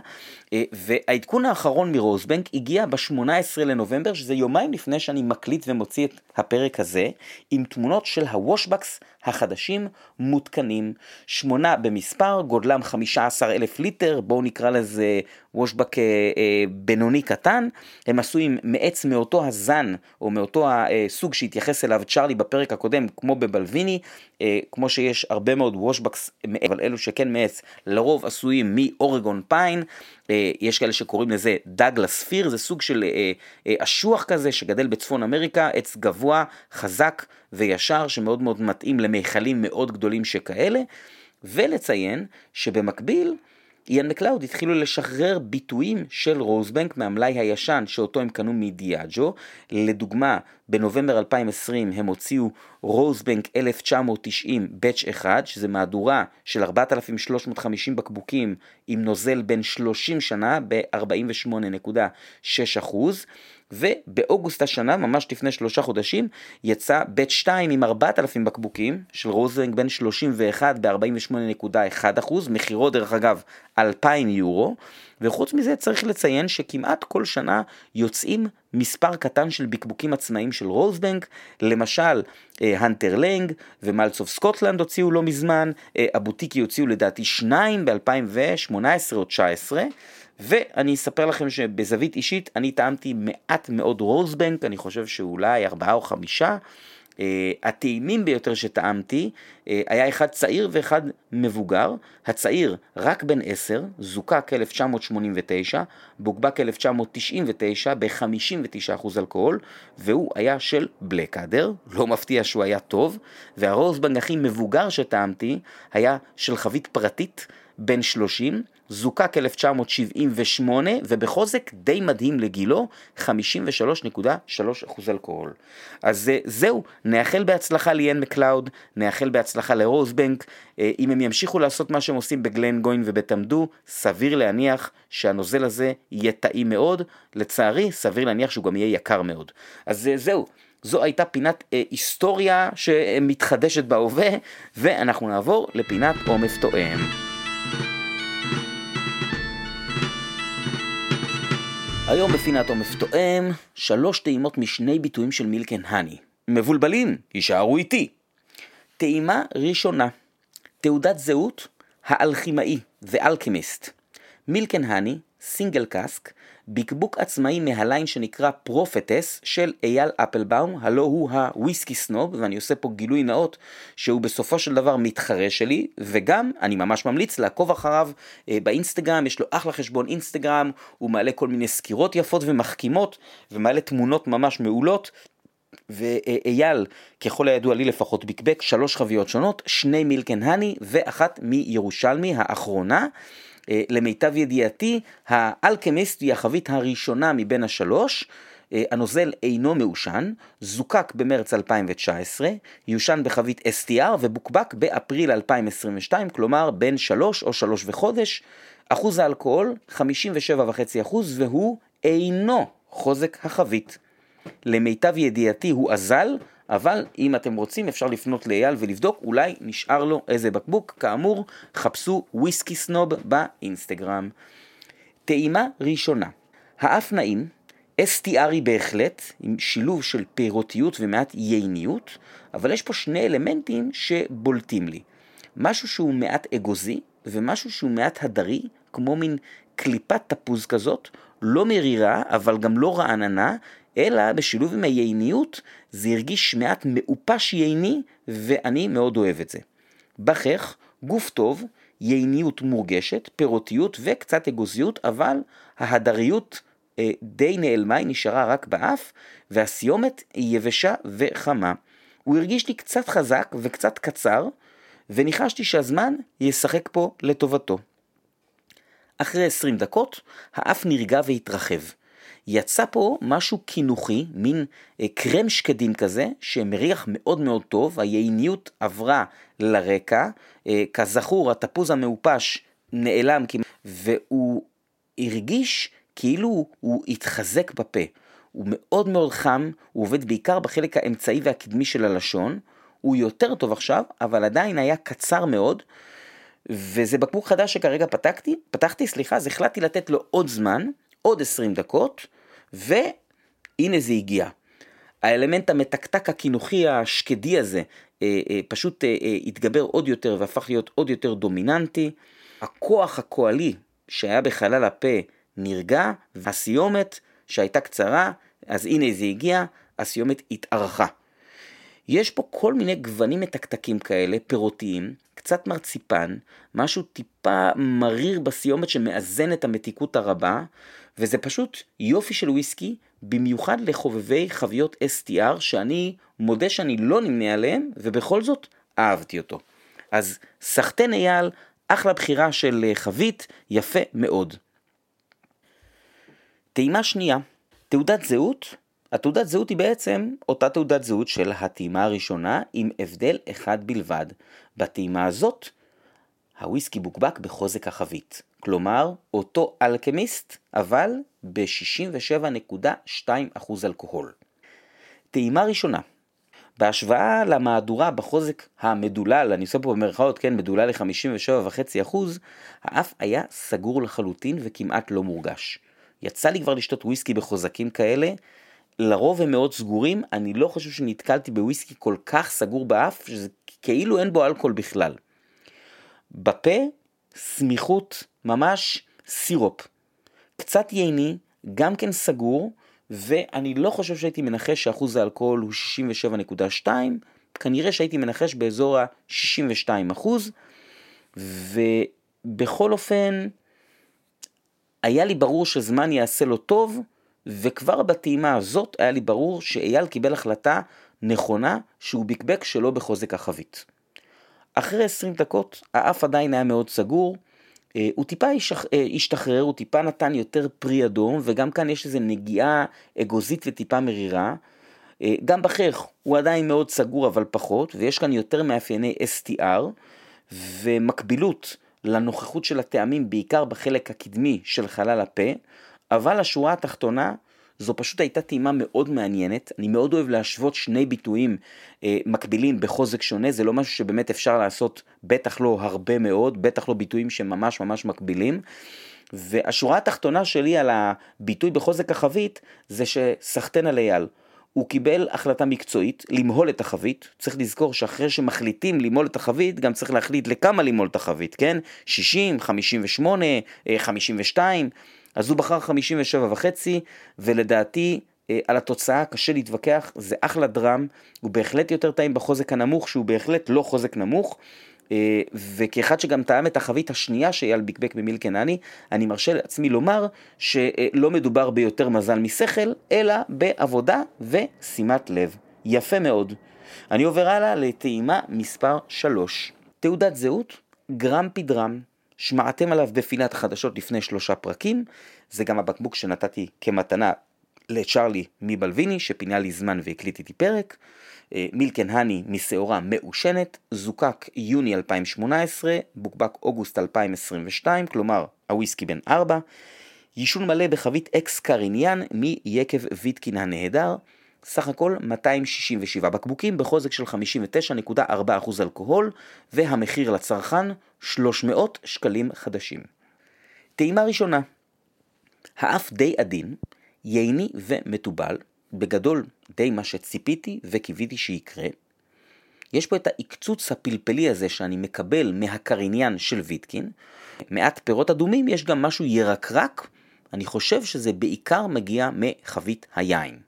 Speaker 1: אה, והעדכון האחרון מרוזבנק הגיע ב-18 לנובמבר, שזה יומיים לפני שאני מקליט ומוציא את הפרק הזה, עם תמונות של ה washbacks החדשים מותקנים, שמונה במספר, גודלם 15 אלף ליטר, בואו נקרא לזה וושבק אה, אה, בינוני קטן, הם עשויים מעץ מאותו הזן, או מאותו הסוג שהתייחס אליו צ'ארלי בפרק הקודם, כמו בבלוויני, אה, כמו שיש הרבה מאוד וושבקס, אבל אלו שכן מעץ, לרוב עשויים מאורגון פיין, אה, יש כאלה שקוראים לזה דאגלס פיר, זה סוג של אה, אה, אשוח כזה שגדל בצפון אמריקה, עץ גבוה, חזק וישר, שמאוד מאוד מתאים למיכלים מאוד גדולים שכאלה, ולציין שבמקביל, איאן מקלאוד התחילו לשחרר ביטויים של רוזבנק מהמלאי הישן שאותו הם קנו מדיאג'ו. לדוגמה, בנובמבר 2020 הם הוציאו רוזבנק 1990 באץ' 1, שזה מהדורה של 4,350 בקבוקים עם נוזל בין 30 שנה ב-48.6%. ובאוגוסט השנה, ממש לפני שלושה חודשים, יצא batch 2 עם 4,000 בקבוקים של רוזבנק בן 31 ב-48.1 מחירו דרך אגב 2,000 יורו, וחוץ מזה צריך לציין שכמעט כל שנה יוצאים מספר קטן של בקבוקים עצמאיים של רוזבנק, למשל הנטר לנג ו Malts of Scotland הוציאו לא מזמן, אה, הבוטיקי הוציאו לדעתי שניים ב-2018 או 2019, ואני אספר לכם שבזווית אישית אני טעמתי מעט מאוד רוזבנק, אני חושב שאולי ארבעה או חמישה, אה, הטעימים ביותר שטעמתי אה, היה אחד צעיר ואחד מבוגר. הצעיר רק בן 10, זוקק 1989, בוקבק 1999 ב-59% אלכוהול, והוא היה של בלקאדר, לא מפתיע שהוא היה טוב, והרוזבנג הכי מבוגר שטעמתי היה של חבית פרטית, בן 30, זוקק 1978 ובחוזק די מדהים לגילו 53.3% אלכוהול. אז אה, זהו, נאחל בהצלחה ליאן מקלאוד, נאחל בהצלחה לרוזבנק, אה, אם הם ימשיכו לעשות מה שהם עושים בגלן גוין ובתמדו, סביר להניח שהנוזל הזה יהיה טעים מאוד, לצערי סביר להניח שהוא גם יהיה יקר מאוד. אז אה, זהו. זו הייתה פינת אה, היסטוריה שמתחדשת בהווה, ואנחנו נעבור לפינת עומף טועם. היום בפינת עומף טועם, שלוש טעימות משני ביטויים של Milk & Honey. מבולבלים, הישארו איתי. טעימה ראשונה, תעודת זהות, האלכימאי, The Alchemist. Milk & Honey, single cask, בקבוק עצמאי מהליין שנקרא פרופטס של אייל אפלבאום, הלא הוא הוויסקי סנוב, ואני עושה פה גילוי נאות שהוא בסופו של דבר מתחרה שלי, וגם אני ממש ממליץ לעקוב אחריו אה, באינסטגרם, יש לו אחלה חשבון אינסטגרם, הוא מעלה כל מיני סקירות יפות ומחכימות, ומעלה תמונות ממש מעולות. ואייל, ככל הידוע לי לפחות, ביקבק שלוש חביות שונות, שני מילקן האני ואחת מירושלמי האחרונה. אה, למיטב ידיעתי, האלכמיסט היא החבית הראשונה מבין השלוש. אה, הנוזל אינו מעושן, זוקק במרץ 2019, יושן בחבית STR ובוקבק באפריל 2022, כלומר בין שלוש או שלוש וחודש. אחוז האלכוהול 57.5% והוא אינו חוזק החבית. למיטב ידיעתי הוא אזל, אבל אם אתם רוצים אפשר לפנות לאייל ולבדוק, אולי נשאר לו איזה בקבוק. כאמור, חפשו וויסקי סנוב באינסטגרם. טעימה ראשונה, האף נעים, אסטיארי בהחלט, עם שילוב של פירותיות ומעט יייניות, אבל יש פה שני אלמנטים שבולטים לי. משהו שהוא מעט אגוזי, ומשהו שהוא מעט הדרי, כמו מין קליפת תפוז כזאת, לא מרירה, אבל גם לא רעננה, אלא בשילוב עם הייניות זה הרגיש מעט מעופש ייני, ואני מאוד אוהב את זה. בכך, גוף טוב, ייניות מורגשת, פירותיות וקצת אגוזיות, אבל ההדריות אה, די נעלמה, היא נשארה רק באף, והסיומת היא יבשה וחמה. הוא הרגיש לי קצת חזק וקצת קצר, וניחשתי שהזמן ישחק פה לטובתו. אחרי 20 דקות, האף נרגע והתרחב. יצא פה משהו קינוחי, מין אה, קרם שקדים כזה, שמריח מאוד מאוד טוב, היעיניות עברה לרקע, אה, כזכור התפוז המעופש נעלם והוא הרגיש כאילו הוא התחזק בפה. הוא מאוד מאוד חם, הוא עובד בעיקר בחלק האמצעי והקדמי של הלשון, הוא יותר טוב עכשיו, אבל עדיין היה קצר מאוד, וזה בקבוק חדש שכרגע פתחתי, פתחתי, סליחה, אז החלטתי לתת לו עוד זמן, עוד 20 דקות, והנה זה הגיע. האלמנט המתקתק הקינוחי השקדי הזה אה, אה, פשוט אה, אה, התגבר עוד יותר והפך להיות עוד יותר דומיננטי. הכוח הקואלי שהיה בחלל הפה נרגע, והסיומת שהייתה קצרה, אז הנה זה הגיע, הסיומת התארכה. יש פה כל מיני גוונים מתקתקים כאלה, פירותיים, קצת מרציפן, משהו טיפה מריר בסיומת שמאזן את המתיקות הרבה, וזה פשוט יופי של וויסקי, במיוחד לחובבי חביות STR, שאני מודה שאני לא נמנה עליהם, ובכל זאת אהבתי אותו. אז סחטן אייל, אחלה בחירה של חבית, יפה מאוד. טעימה שנייה, תעודת זהות. התעודת זהות היא בעצם אותה תעודת זהות של הטעימה הראשונה, עם הבדל אחד בלבד. בטעימה הזאת, הוויסקי בוקבק בחוזק החבית. כלומר, אותו אלכמיסט, אבל ב-67.2% אלכוהול. טעימה ראשונה, בהשוואה למהדורה בחוזק המדולל, אני עושה פה במרכאות, כן, מדולל ל-57.5%, האף היה סגור לחלוטין וכמעט לא מורגש. יצא לי כבר לשתות וויסקי בחוזקים כאלה, לרוב הם מאוד סגורים, אני לא חושב שנתקלתי בוויסקי כל כך סגור באף, שזה כאילו אין בו אלכוהול בכלל. בפה, סמיכות ממש סירופ. קצת ייני, גם כן סגור, ואני לא חושב שהייתי מנחש שאחוז האלכוהול הוא 67.2, כנראה שהייתי מנחש באזור ה-62 אחוז, ובכל אופן, היה לי ברור שזמן יעשה לו טוב, וכבר בטעימה הזאת היה לי ברור שאייל קיבל החלטה נכונה שהוא ביקבק שלא בחוזק החבית. אחרי 20 דקות האף עדיין היה מאוד סגור, אה, הוא טיפה אה, השתחרר, הוא טיפה נתן יותר פרי אדום, וגם כאן יש איזו נגיעה אגוזית וטיפה מרירה. אה, גם בחייך הוא עדיין מאוד סגור אבל פחות, ויש כאן יותר מאפייני STR, ומקבילות לנוכחות של הטעמים בעיקר בחלק הקדמי של חלל הפה, אבל השורה התחתונה זו פשוט הייתה טעימה מאוד מעניינת, אני מאוד אוהב להשוות שני ביטויים אה, מקבילים בחוזק שונה, זה לא משהו שבאמת אפשר לעשות, בטח לא הרבה מאוד, בטח לא ביטויים שממש ממש מקבילים. והשורה התחתונה שלי על הביטוי בחוזק החבית זה שסחטיין על אייל. הוא קיבל החלטה מקצועית למהול את החבית, צריך לזכור שאחרי שמחליטים למהול את החבית, גם צריך להחליט לכמה למהול את החבית, כן? 60, 58, 52, אז הוא בחר 57 וחצי, ולדעתי אה, על התוצאה קשה להתווכח, זה אחלה דראם, הוא בהחלט יותר טעים בחוזק הנמוך, שהוא בהחלט לא חוזק נמוך. אה, וכאחד שגם טעם את החבית השנייה שאייל ביקבק במילקנני, אני מרשה לעצמי לומר שלא מדובר ביותר מזל משכל, אלא בעבודה ושימת לב. יפה מאוד. אני עובר הלאה לטעימה מספר 3. תעודת זהות, גרם פי דרם. שמעתם עליו בפינת החדשות לפני שלושה פרקים, זה גם הבקבוק שנתתי כמתנה לצ'רלי מבלוויני, שפינה לי זמן והקליט איתי פרק. אה, מילקן האני משעורה מעושנת, זוקק יוני 2018, בוקבק אוגוסט 2022, כלומר הוויסקי בן 4. יישון מלא בחבית אקס קריניאן מיקב ויטקין הנהדר. סך הכל 267 בקבוקים בחוזק של 59.4% אלכוהול, והמחיר לצרכן 300 שקלים חדשים. טעימה ראשונה האף די עדין, ייני ומתובל, בגדול די מה שציפיתי וקיוויתי שיקרה. יש פה את העקצוץ הפלפלי הזה שאני מקבל מהקריניין של ויטקין. מעט פירות אדומים, יש גם משהו ירקרק, אני חושב שזה בעיקר מגיע מחבית היין.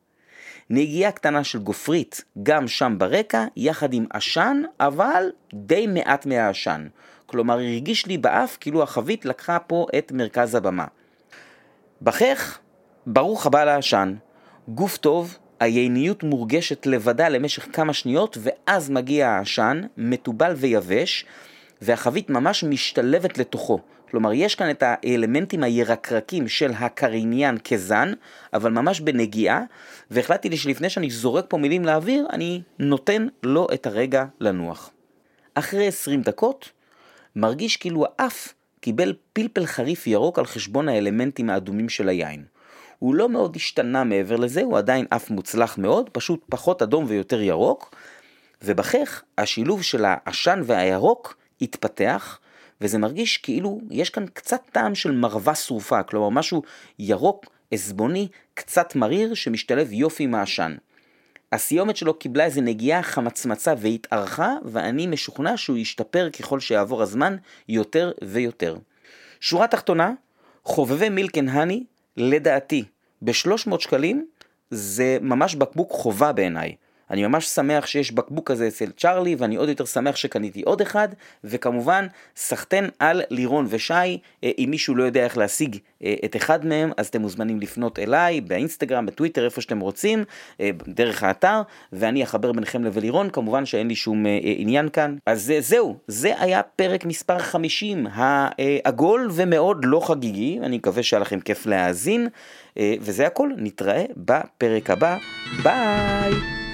Speaker 1: נגיעה קטנה של גופרית גם שם ברקע, יחד עם עשן, אבל די מעט מהעשן. כלומר, הרגיש לי באף כאילו החבית לקחה פה את מרכז הבמה. בחך, ברוך הבא לעשן. גוף טוב, הייניות מורגשת לבדה למשך כמה שניות, ואז מגיע העשן, מתובל ויבש, והחבית ממש משתלבת לתוכו. כלומר, יש כאן את האלמנטים הירקרקים של הקריניין כזן, אבל ממש בנגיעה, והחלטתי לי שלפני שאני זורק פה מילים לאוויר, אני נותן לו את הרגע לנוח. אחרי 20 דקות, מרגיש כאילו האף קיבל פלפל חריף ירוק על חשבון האלמנטים האדומים של היין. הוא לא מאוד השתנה מעבר לזה, הוא עדיין אף מוצלח מאוד, פשוט פחות אדום ויותר ירוק, ובחך השילוב של העשן והירוק התפתח, וזה מרגיש כאילו יש כאן קצת טעם של מרווה שרופה, כלומר משהו ירוק, עזבוני, קצת מריר, שמשתלב יופי עם העשן. הסיומת שלו קיבלה איזה נגיעה חמצמצה והתארכה, ואני משוכנע שהוא ישתפר ככל שיעבור הזמן יותר ויותר. שורה תחתונה, חובבי מילקן האני, לדעתי, ב-300 שקלים, זה ממש בקבוק חובה בעיניי. אני ממש שמח שיש בקבוק כזה אצל צ'ארלי, ואני עוד יותר שמח שקניתי עוד אחד, וכמובן, סחטיין על לירון ושי, אה, אם מישהו לא יודע איך להשיג אה, את אחד מהם, אז אתם מוזמנים לפנות אליי, באינסטגרם, בטוויטר, איפה שאתם רוצים, אה, דרך האתר, ואני אחבר ביניכם ללירון, כמובן שאין לי שום עניין כאן. אז זהו, זה היה פרק מספר 50, העגול ומאוד לא חגיגי, אני מקווה שהיה לכם כיף להאזין, וזה הכל, נתראה בפרק הבא, ביי!